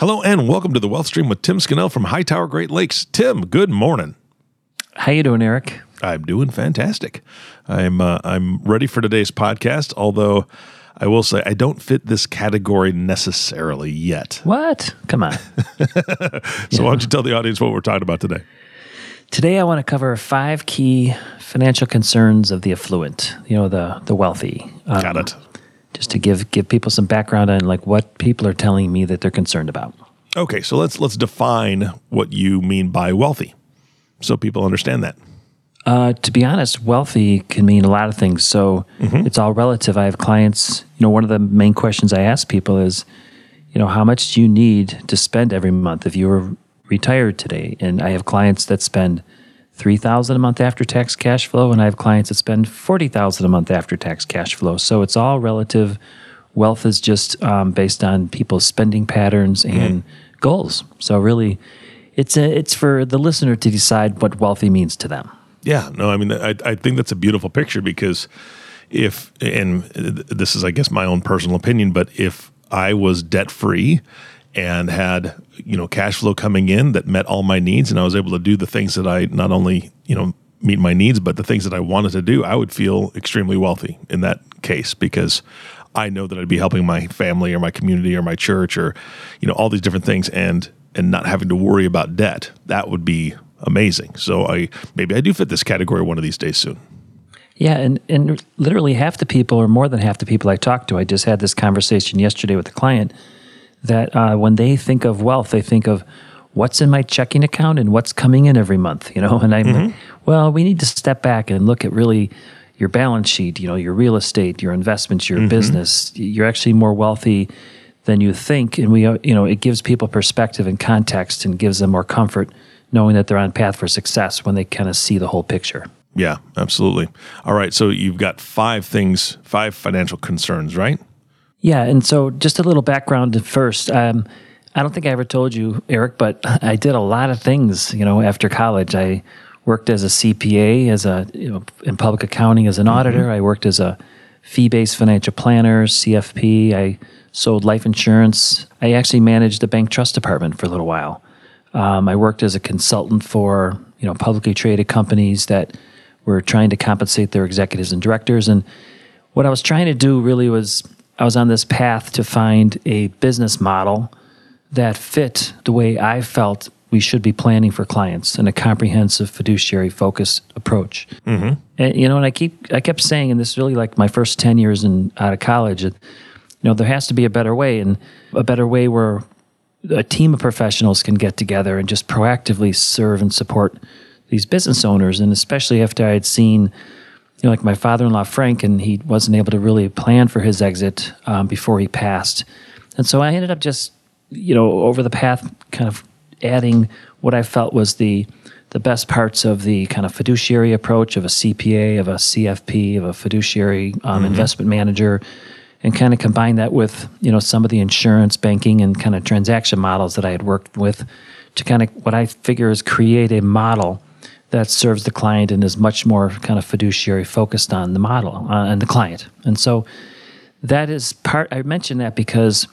Hello and welcome to the Wealth Stream with Tim Scannell from Hightower Great Lakes. Tim, good morning. How you doing, Eric? I'm doing fantastic. I'm uh, I'm ready for today's podcast. Although I will say I don't fit this category necessarily yet. What? Come on. so yeah. why don't you tell the audience what we're talking about today? Today I want to cover five key financial concerns of the affluent. You know, the the wealthy. Um, Got it just to give give people some background on like what people are telling me that they're concerned about. Okay, so let's let's define what you mean by wealthy, so people understand that. Uh, to be honest, wealthy can mean a lot of things. So mm-hmm. it's all relative. I have clients. You know, one of the main questions I ask people is, you know, how much do you need to spend every month if you were retired today? And I have clients that spend three thousand a month after tax cash flow, and I have clients that spend forty thousand a month after tax cash flow. So it's all relative. Wealth is just um, based on people's spending patterns mm-hmm. and mm-hmm. goals. So really, it's a, it's for the listener to decide what wealthy means to them. Yeah, no, I mean, I, I think that's a beautiful picture because if, and this is, I guess, my own personal opinion, but if I was debt free and had you know cash flow coming in that met all my needs and I was able to do the things that I not only you know meet my needs but the things that I wanted to do I would feel extremely wealthy in that case because I know that I'd be helping my family or my community or my church or you know all these different things and and not having to worry about debt. That would be amazing. So I maybe I do fit this category one of these days soon. Yeah, and, and literally half the people, or more than half the people I talked to, I just had this conversation yesterday with a client that uh, when they think of wealth, they think of what's in my checking account and what's coming in every month, you know? And I'm mm-hmm. like, well, we need to step back and look at really your balance sheet, you know, your real estate, your investments, your mm-hmm. business. You're actually more wealthy than you think. And we, uh, you know, it gives people perspective and context and gives them more comfort knowing that they're on path for success when they kind of see the whole picture. Yeah, absolutely. All right. So you've got five things, five financial concerns, right? Yeah, and so just a little background first. Um, I don't think I ever told you, Eric, but I did a lot of things. You know, after college, I worked as a CPA, as a you know, in public accounting as an mm-hmm. auditor. I worked as a fee-based financial planner, CFP. I sold life insurance. I actually managed the bank trust department for a little while. Um, I worked as a consultant for you know publicly traded companies that were trying to compensate their executives and directors. And what I was trying to do really was I was on this path to find a business model that fit the way I felt we should be planning for clients in a comprehensive fiduciary focused approach. Mm-hmm. And you know, and I keep I kept saying, and this is really like my first ten years in out of college. That, you know, there has to be a better way, and a better way where a team of professionals can get together and just proactively serve and support these business owners. And especially after I had seen you know, like my father-in-law Frank, and he wasn't able to really plan for his exit um, before he passed, and so I ended up just, you know, over the path, kind of adding what I felt was the the best parts of the kind of fiduciary approach of a CPA, of a CFP, of a fiduciary um, mm-hmm. investment manager, and kind of combine that with you know some of the insurance, banking, and kind of transaction models that I had worked with to kind of what I figure is create a model that serves the client and is much more kind of fiduciary focused on the model uh, and the client. And so that is part, I mentioned that because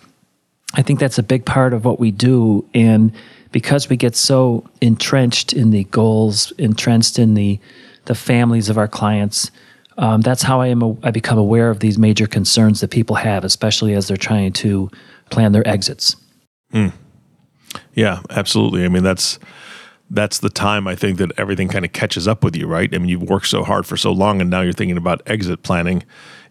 I think that's a big part of what we do. And because we get so entrenched in the goals, entrenched in the, the families of our clients, um, that's how I am. I become aware of these major concerns that people have, especially as they're trying to plan their exits. Mm. Yeah, absolutely. I mean, that's that's the time I think that everything kind of catches up with you, right? I mean, you've worked so hard for so long, and now you're thinking about exit planning,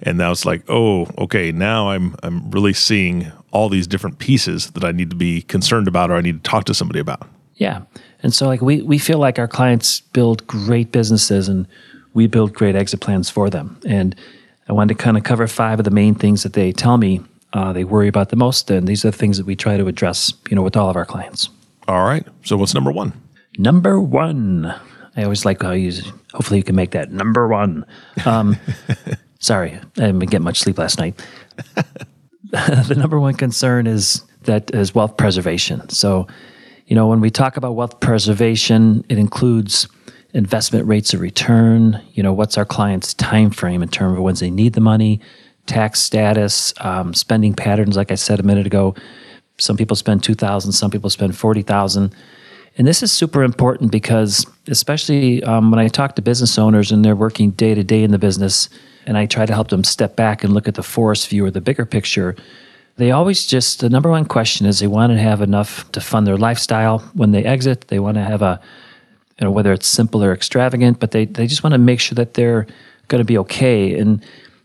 and now it's like, oh, okay, now I'm I'm really seeing all these different pieces that I need to be concerned about, or I need to talk to somebody about. Yeah, and so like we we feel like our clients build great businesses, and we build great exit plans for them. And I wanted to kind of cover five of the main things that they tell me uh, they worry about the most, and these are the things that we try to address, you know, with all of our clients. All right. So what's number one? Number one. I always like how you. Hopefully, you can make that number one. Um, sorry, I didn't get much sleep last night. the number one concern is that is wealth preservation. So, you know, when we talk about wealth preservation, it includes investment rates of return. You know, what's our client's time frame in terms of when they need the money, tax status, um, spending patterns. Like I said a minute ago, some people spend two thousand, some people spend forty thousand. And this is super important because, especially um, when I talk to business owners and they're working day to day in the business, and I try to help them step back and look at the forest view or the bigger picture, they always just, the number one question is they want to have enough to fund their lifestyle when they exit. They want to have a, you know, whether it's simple or extravagant, but they, they just want to make sure that they're going to be okay. And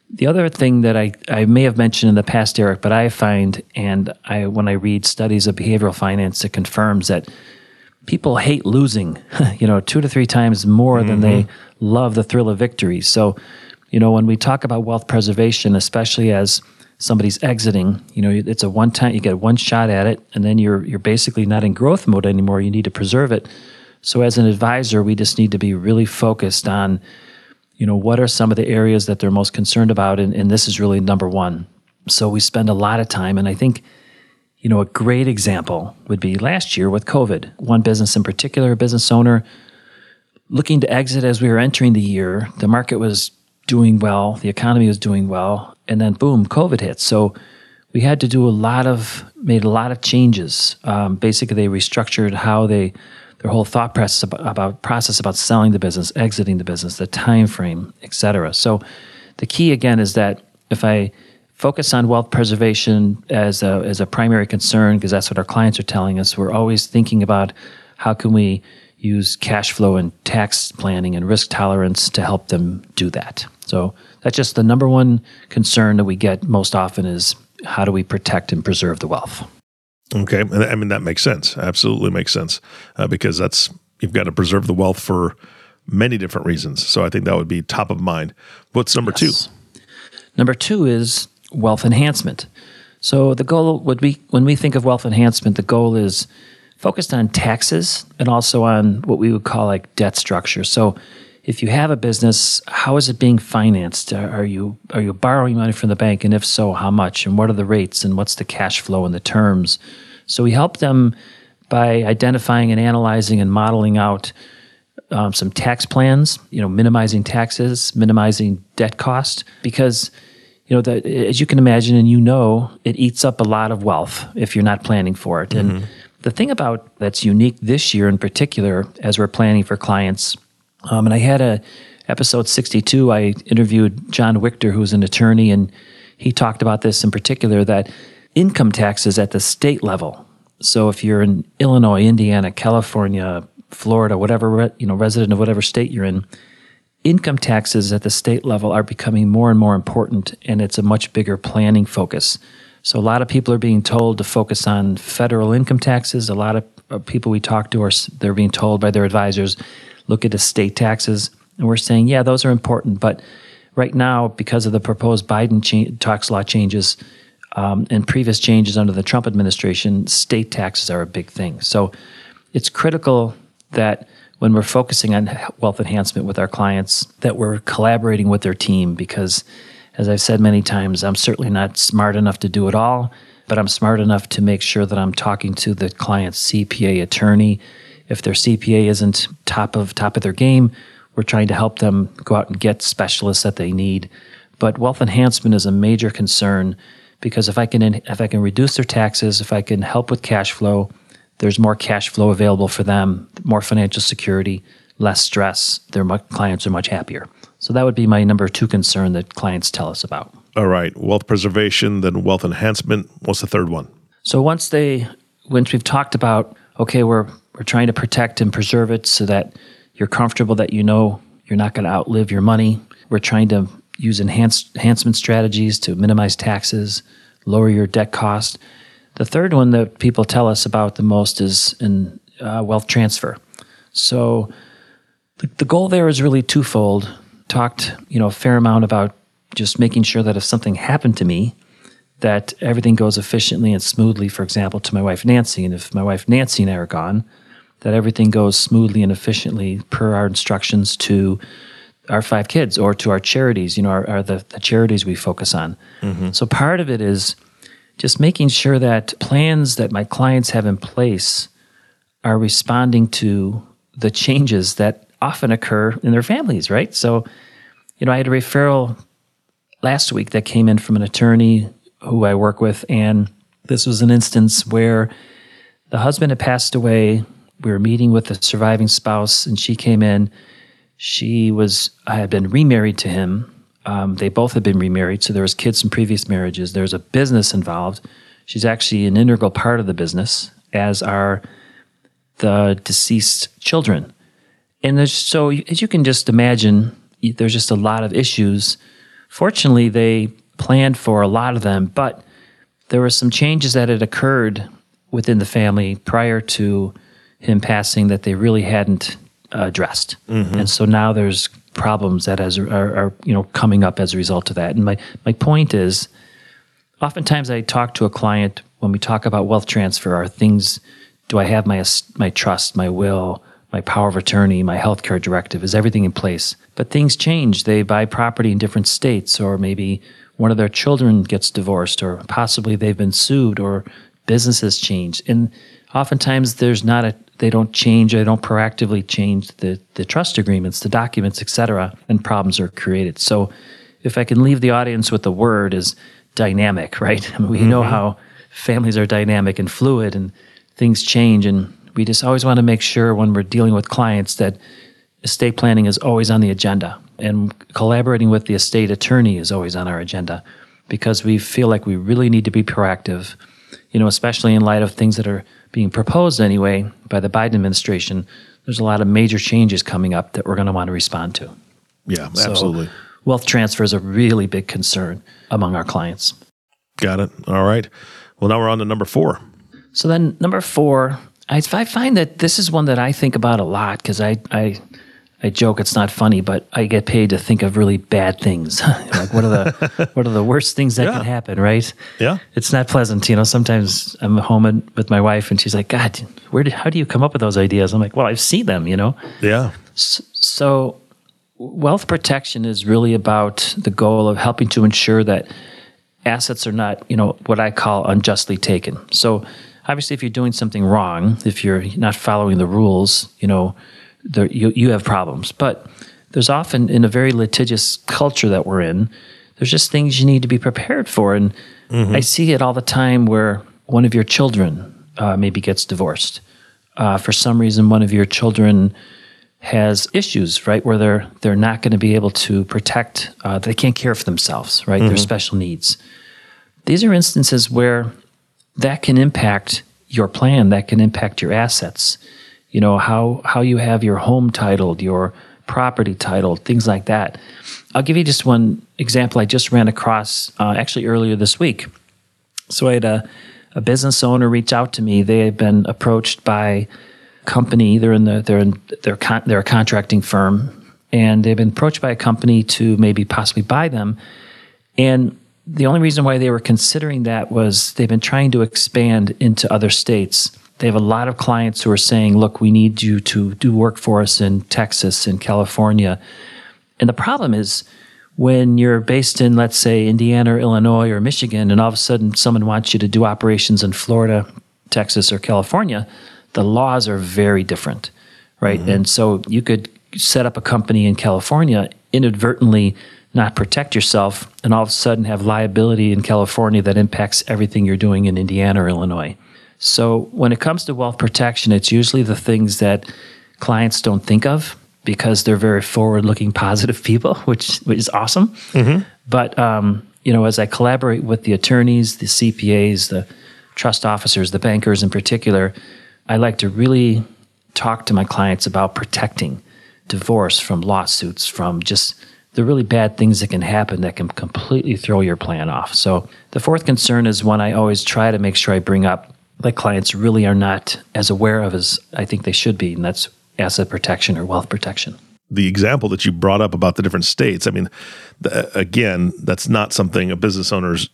the other thing that I, I may have mentioned in the past, Eric, but I find, and I when I read studies of behavioral finance, it confirms that people hate losing, you know, two to three times more mm-hmm. than they love the thrill of victory. So, you know, when we talk about wealth preservation, especially as somebody's exiting, you know, it's a one time you get one shot at it, and then you're you're basically not in growth mode anymore. You need to preserve it. So, as an advisor, we just need to be really focused on, you know, what are some of the areas that they're most concerned about, and, and this is really number one. So we spend a lot of time, and I think you know, a great example would be last year with COVID. One business in particular, a business owner looking to exit as we were entering the year. The market was doing well, the economy was doing well, and then boom, COVID hit. So we had to do a lot of, made a lot of changes. Um, basically, they restructured how they, their whole thought process about, about process about selling the business, exiting the business, the time frame, etc. So the key again is that if I focus on wealth preservation as a, as a primary concern because that's what our clients are telling us. We're always thinking about how can we use cash flow and tax planning and risk tolerance to help them do that. So that's just the number one concern that we get most often is how do we protect and preserve the wealth? Okay, I mean that makes sense. Absolutely makes sense uh, because that's you've got to preserve the wealth for many different reasons. So I think that would be top of mind. What's number yes. two? Number two is wealth enhancement. So the goal would be when we think of wealth enhancement, the goal is focused on taxes and also on what we would call like debt structure. So if you have a business, how is it being financed? Are you are you borrowing money from the bank, and if so, how much? And what are the rates? And what's the cash flow and the terms? So we help them by identifying and analyzing and modeling out um, some tax plans. You know, minimizing taxes, minimizing debt cost, because you know that as you can imagine and you know it eats up a lot of wealth if you're not planning for it mm-hmm. and the thing about that's unique this year in particular as we're planning for clients um, and i had a episode 62 i interviewed john wichter who's an attorney and he talked about this in particular that income taxes at the state level so if you're in illinois indiana california florida whatever you know resident of whatever state you're in income taxes at the state level are becoming more and more important, and it's a much bigger planning focus. So, a lot of people are being told to focus on federal income taxes. A lot of people we talk to are they're being told by their advisors look at the state taxes, and we're saying, yeah, those are important, but right now, because of the proposed Biden cha- tax law changes um, and previous changes under the Trump administration, state taxes are a big thing. So, it's critical that when we're focusing on wealth enhancement with our clients that we're collaborating with their team because as I've said many times, I'm certainly not smart enough to do it all, but I'm smart enough to make sure that I'm talking to the client's CPA attorney. If their CPA isn't top of top of their game, we're trying to help them go out and get specialists that they need. But wealth enhancement is a major concern because if I can if I can reduce their taxes, if I can help with cash flow, there's more cash flow available for them, more financial security, less stress. Their clients are much happier. So that would be my number two concern that clients tell us about. All right, wealth preservation, then wealth enhancement. What's the third one? So once they, once we've talked about, okay, we're we're trying to protect and preserve it so that you're comfortable that you know you're not going to outlive your money. We're trying to use enhanced enhancement strategies to minimize taxes, lower your debt cost. The third one that people tell us about the most is in uh, wealth transfer. So the, the goal there is really twofold talked, you know, a fair amount about just making sure that if something happened to me, that everything goes efficiently and smoothly, for example, to my wife Nancy. And if my wife Nancy and I are gone, that everything goes smoothly and efficiently per our instructions to our five kids or to our charities, you know, are, the, the charities we focus on. Mm-hmm. So part of it is just making sure that plans that my clients have in place are responding to the changes that often occur in their families, right? So, you know, I had a referral last week that came in from an attorney who I work with, and this was an instance where the husband had passed away. We were meeting with the surviving spouse, and she came in. She was I had been remarried to him. Um, they both had been remarried, so there was kids from previous marriages. There's a business involved. She's actually an integral part of the business, as are the deceased children. And there's so as you can just imagine, there's just a lot of issues. Fortunately, they planned for a lot of them, but there were some changes that had occurred within the family prior to him passing that they really hadn't addressed, mm-hmm. and so now there's problems that as are, are, you know coming up as a result of that. And my my point is, oftentimes I talk to a client when we talk about wealth transfer are things. Do I have my my trust, my will? my power of attorney, my healthcare directive, is everything in place? But things change. They buy property in different states, or maybe one of their children gets divorced, or possibly they've been sued, or businesses change. And oftentimes there's not a they don't change, they don't proactively change the, the trust agreements, the documents, etc., and problems are created. So if I can leave the audience with the word is dynamic, right? I mean, we mm-hmm. know how families are dynamic and fluid and things change and we just always want to make sure when we're dealing with clients that estate planning is always on the agenda and collaborating with the estate attorney is always on our agenda because we feel like we really need to be proactive, you know, especially in light of things that are being proposed anyway by the Biden administration. There's a lot of major changes coming up that we're going to want to respond to. Yeah, so absolutely. Wealth transfer is a really big concern among our clients. Got it. All right. Well, now we're on to number four. So then, number four I, I find that this is one that I think about a lot because I, I I joke it's not funny, but I get paid to think of really bad things. like what are the what are the worst things that yeah. can happen, right? Yeah, it's not pleasant. You know, sometimes I'm home with my wife and she's like, "God, where did how do you come up with those ideas?" I'm like, "Well, I've seen them." You know. Yeah. So, so wealth protection is really about the goal of helping to ensure that assets are not, you know, what I call unjustly taken. So obviously, if you're doing something wrong, if you're not following the rules, you know, there, you, you have problems. But there's often, in a very litigious culture that we're in, there's just things you need to be prepared for. And mm-hmm. I see it all the time where one of your children uh, maybe gets divorced. Uh, for some reason, one of your children has issues, right, where they're they're not going to be able to protect. Uh, they can't care for themselves, right? Mm-hmm. Their special needs. These are instances where that can impact your plan, that can impact your assets. You know, how, how you have your home titled, your property titled, things like that. I'll give you just one example I just ran across uh, actually earlier this week. So I had a, a business owner reach out to me. They had been approached by a company. They're in the they're in they're con- they're a contracting firm, and they've been approached by a company to maybe possibly buy them. And the only reason why they were considering that was they've been trying to expand into other states. They have a lot of clients who are saying, look, we need you to do work for us in Texas and California. And the problem is when you're based in, let's say, Indiana or Illinois or Michigan, and all of a sudden someone wants you to do operations in Florida, Texas, or California, the laws are very different, right? Mm-hmm. And so you could set up a company in California inadvertently not protect yourself and all of a sudden have liability in California that impacts everything you're doing in Indiana or Illinois. So when it comes to wealth protection, it's usually the things that clients don't think of because they're very forward-looking, positive people, which which is awesome. Mm-hmm. But um, you know, as I collaborate with the attorneys, the CPAs, the trust officers, the bankers in particular, I like to really talk to my clients about protecting divorce from lawsuits, from just the really bad things that can happen that can completely throw your plan off. So, the fourth concern is one I always try to make sure I bring up that clients really are not as aware of as I think they should be, and that's asset protection or wealth protection. the example that you brought up about the different states, I mean, again, that's not something a business owner's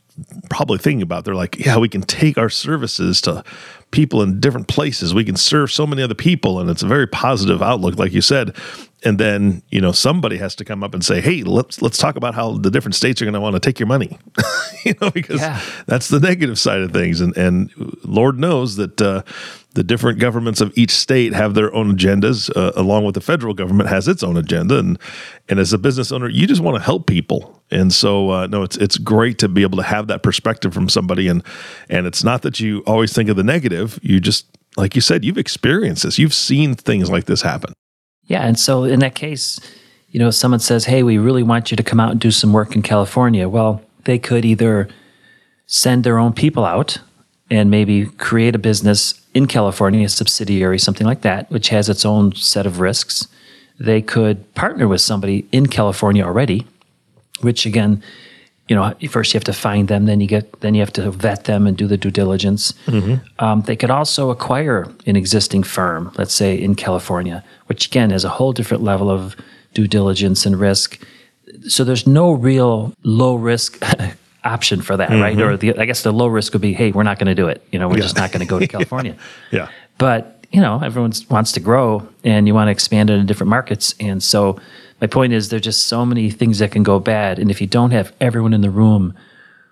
probably thinking about. They're like, yeah, we can take our services to people in different places. We can serve so many other people, and it's a very positive outlook, like you said. And then you know somebody has to come up and say, "Hey, let's let's talk about how the different states are going to want to take your money," you know, because yeah. that's the negative side of things. And and Lord knows that uh, the different governments of each state have their own agendas, uh, along with the federal government has its own agenda. And and as a business owner, you just want to help people. And so, uh, no, it's it's great to be able to have that perspective from somebody. And and it's not that you always think of the negative. You just, like you said, you've experienced this. You've seen things like this happen. Yeah, and so in that case, you know, someone says, "Hey, we really want you to come out and do some work in California." Well, they could either send their own people out and maybe create a business in California, a subsidiary, something like that, which has its own set of risks. They could partner with somebody in California already, which again, you know, first you have to find them, then you get, then you have to vet them and do the due diligence. Mm-hmm. Um, they could also acquire an existing firm, let's say in California, which again has a whole different level of due diligence and risk. So there's no real low risk option for that, mm-hmm. right? Or the, I guess the low risk would be, hey, we're not going to do it. You know, we're yeah. just not going to go to California. yeah. But you know, everyone wants to grow, and you want to expand into different markets. And so, my point is, there's just so many things that can go bad, and if you don't have everyone in the room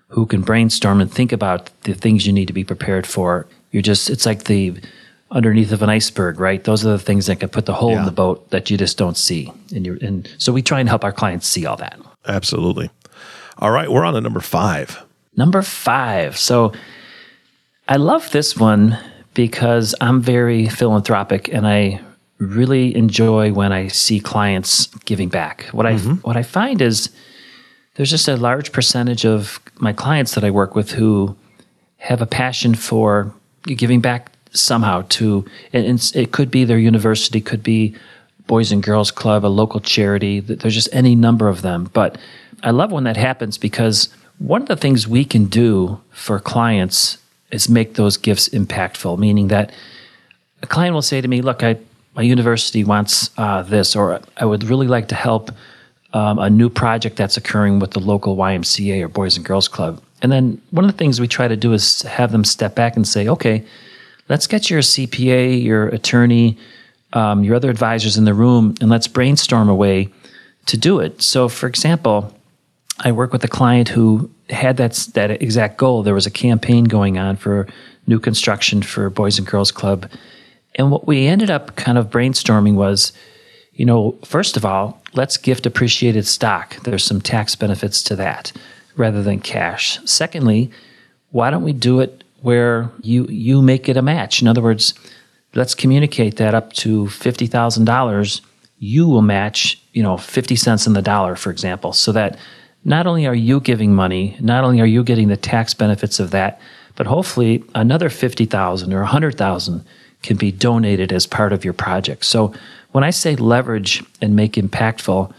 who can brainstorm and think about the things you need to be prepared for, you're just it's like the underneath of an iceberg, right? Those are the things that can put the hole yeah. in the boat that you just don't see. And you and so we try and help our clients see all that. Absolutely. All right, we're on to number five. Number five. So I love this one because I'm very philanthropic and I really enjoy when I see clients giving back. What mm-hmm. I what I find is there's just a large percentage of my clients that I work with who have a passion for giving back somehow to and it could be their university, could be Boys and Girls Club, a local charity. There's just any number of them, but I love when that happens because one of the things we can do for clients is make those gifts impactful, meaning that a client will say to me, Look, I, my university wants uh, this, or I would really like to help um, a new project that's occurring with the local YMCA or Boys and Girls Club. And then one of the things we try to do is have them step back and say, Okay, let's get your CPA, your attorney, um, your other advisors in the room, and let's brainstorm a way to do it. So, for example, I work with a client who had that that exact goal. There was a campaign going on for new construction for Boys and Girls Club, and what we ended up kind of brainstorming was, you know, first of all, let's gift appreciated stock. There's some tax benefits to that rather than cash. Secondly, why don't we do it where you you make it a match? In other words, let's communicate that up to fifty thousand dollars, you will match, you know, fifty cents in the dollar, for example, so that not only are you giving money, not only are you getting the tax benefits of that, but hopefully another 50,000 or 100,000 can be donated as part of your project. So when I say leverage and make impactful,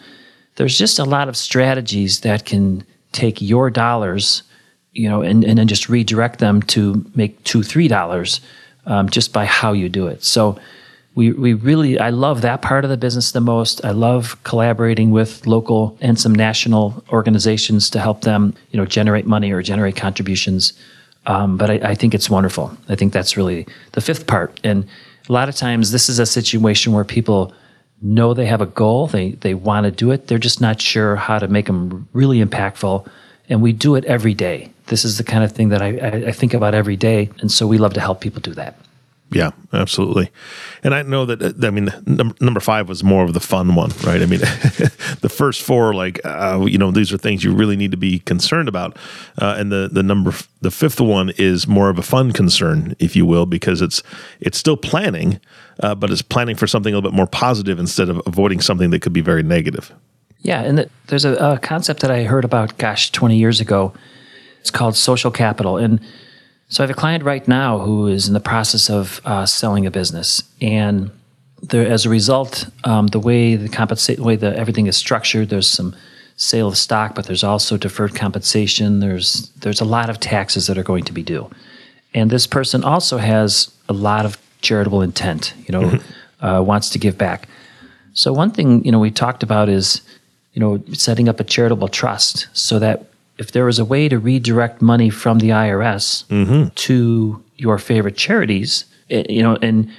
there's just a lot of strategies that can take your dollars, you know, and, and then just redirect them to make two, three dollars um, just by how you do it. So we, we really I love that part of the business the most. I love collaborating with local and some national organizations to help them, you know, generate money or generate contributions. Um, but I, I think it's wonderful. I think that's really the fifth part. And a lot of times this is a situation where people know they have a goal, they they want to do it, they're just not sure how to make them really impactful. And we do it every day. This is the kind of thing that I, I, I think about every day. And so we love to help people do that. Yeah, absolutely. And I know that, uh, I mean, number, number five was more of the fun one, right? I mean, the first four, like, uh, you know, these are things you really need to be concerned about. Uh, and the, the number, the fifth one is more of a fun concern, if you will, because it's, it's still planning, uh, but it's planning for something a little bit more positive instead of avoiding something that could be very negative. Yeah. And the, there's a, a concept that I heard about, gosh, 20 years ago. It's called social capital. And so I have a client right now who is in the process of uh, selling a business, and there, as a result, um, the way the compensate, the way the everything is structured, there's some sale of stock, but there's also deferred compensation. There's there's a lot of taxes that are going to be due, and this person also has a lot of charitable intent. You know, mm-hmm. uh, wants to give back. So one thing you know we talked about is you know setting up a charitable trust so that if there was a way to redirect money from the IRS Mm-hmm. to your favorite charities, you know, and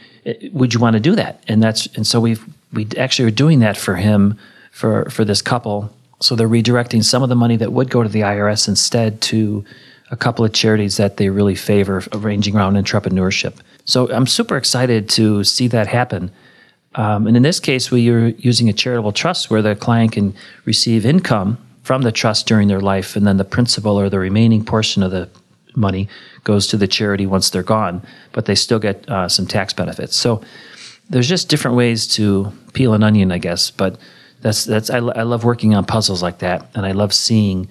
would you want to do that? And that's and so we've we actually are doing that for him for for this couple. So they're redirecting some of the money that would go to the IRS instead to a couple of charities that they really favor, ranging around entrepreneurship. So I'm super excited to see that happen. Um, and in this case, we are using a charitable trust where the client can receive income from the trust during their life, and then the principal or the remaining portion of the money goes to the charity once they're gone, but they still get uh, some tax benefits. So there's just different ways to peel an onion, I guess. But that's that's I, I love working on puzzles like that, and I love seeing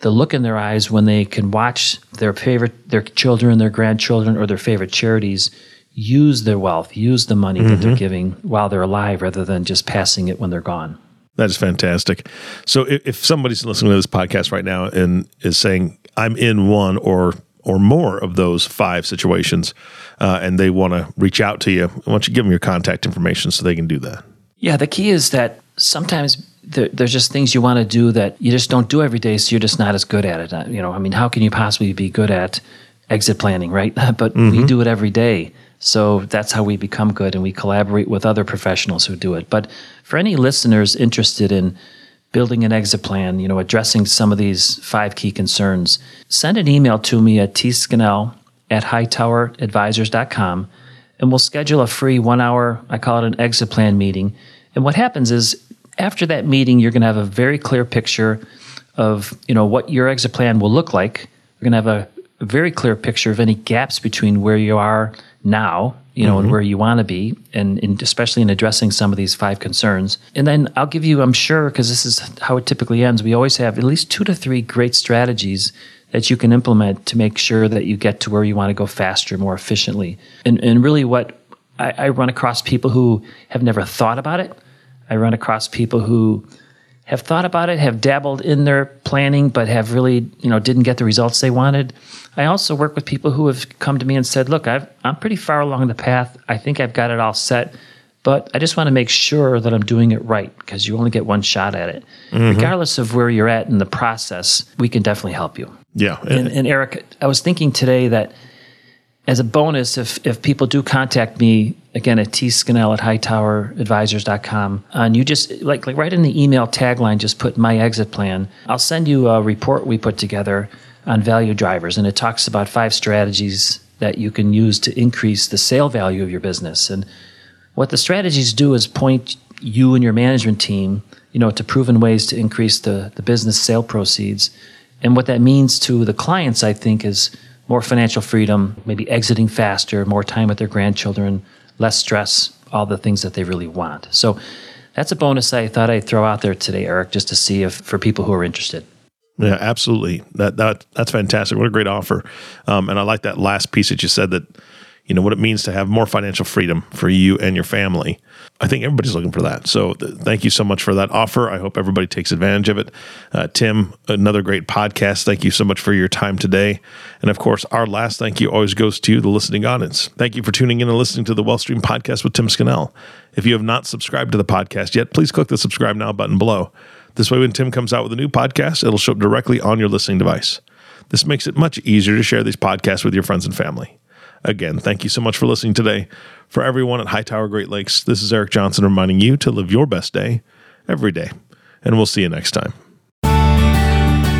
the look in their eyes when they can watch their favorite their children, their grandchildren, or their favorite charities use their wealth, use the money that they're giving while they're alive, rather than just passing it when they're gone. That is fantastic. So if, if somebody's listening to this podcast right now and is saying, I'm in one or or more of those five situations, uh, and they want to reach out to you, why don't you give them your contact information so they can do that? Yeah, the key is that sometimes there, there's just things you want to do that you just don't do every day, so you're just not as good at it. Uh, You know, I mean, how can you possibly be good at exit planning, right? but we do it every day. So that's how we become good and we collaborate with other professionals who do it. But for any listeners interested in building an exit plan, you know, addressing some of these five key concerns, send an email to me at tscannell at hightoweradvisors.com and we'll schedule a free one hour, I call it an exit plan meeting. And what happens is after that meeting, you're going to have a very clear picture of, you know, what your exit plan will look like. You're going to have a, a very clear picture of any gaps between where you are now, you know, and mm-hmm. where you want to be, and, and especially in addressing some of these five concerns. And then I'll give you, I'm sure, because this is how it typically ends, we always have at least two to three great strategies that you can implement to make sure that you get to where you want to go faster, more efficiently. And, and really, what I, I run across people who have never thought about it. I run across people who have thought about it, have dabbled in their planning, but have really, you know, didn't get the results they wanted. I also work with people who have come to me and said, "Look, I've, I'm pretty far along the path. I think I've got it all set, but I just want to make sure that I'm doing it right because you only get one shot at it. Mm-hmm. Regardless of where you're at in the process, we can definitely help you." Yeah. And, and Eric, I was thinking today that as a bonus, if, if people do contact me again at tscannell at hightoweradvisors.com, uh, and you just like, like right in the email tagline, just put my exit plan, I'll send you a report we put together on value drivers. And it talks about five strategies that you can use to increase the sale value of your business. And what the strategies do is point you and your management team, you know, to proven ways to increase the, the business sale proceeds. And what that means to the clients, I think, is more financial freedom, maybe exiting faster, more time with their grandchildren, less stress, all the things that they really want. So that's a bonus I thought I'd throw out there today, Eric, just to see if for people who are interested. Yeah, absolutely. That that that's fantastic. What a great offer. Um, and I like that last piece that you said that you know what it means to have more financial freedom for you and your family. I think everybody's looking for that. So th- thank you so much for that offer. I hope everybody takes advantage of it. Uh, Tim, another great podcast. Thank you so much for your time today. And of course, our last thank you always goes to the listening audience. Thank you for tuning in and listening to the Wealth Stream podcast with Tim Scannell. If you have not subscribed to the podcast yet, please click the subscribe now button below. This way, when Tim comes out with a new podcast, it'll show up directly on your listening device. This makes it much easier to share these podcasts with your friends and family. Again, thank you so much for listening today. For everyone at Hightower Great Lakes, this is Eric Johnson reminding you to live your best day every day. And we'll see you next time.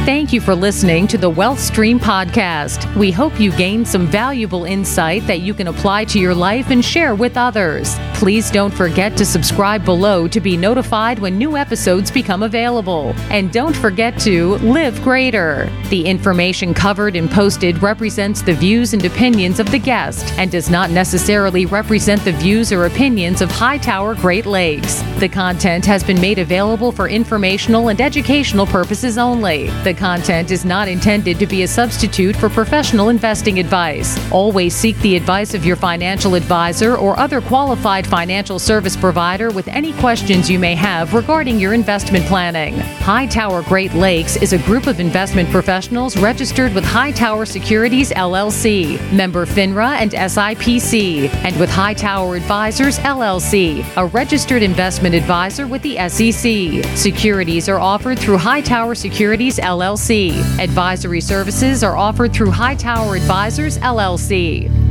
Thank you for listening to the Wealth Stream podcast. We hope you gained some valuable insight that you can apply to your life and share with others. Please don't forget to subscribe below to be notified when new episodes become available. And don't forget to live greater. The information covered and posted represents the views and opinions of the guest and does not necessarily represent the views or opinions of Hightower Great Lakes. The content has been made available for informational and educational purposes only. The the content is not intended to be a substitute for professional investing advice. Always seek the advice of your financial advisor or other qualified financial service provider with any questions you may have regarding your investment planning. Hightower Great Lakes is a group of investment professionals registered with Hightower Securities LLC, member FINRA and SIPC, and with Hightower Advisors LLC, a registered investment advisor with the SEC. Securities are offered through Hightower Securities LLC. Advisory services are offered through Hightower Advisors LLC.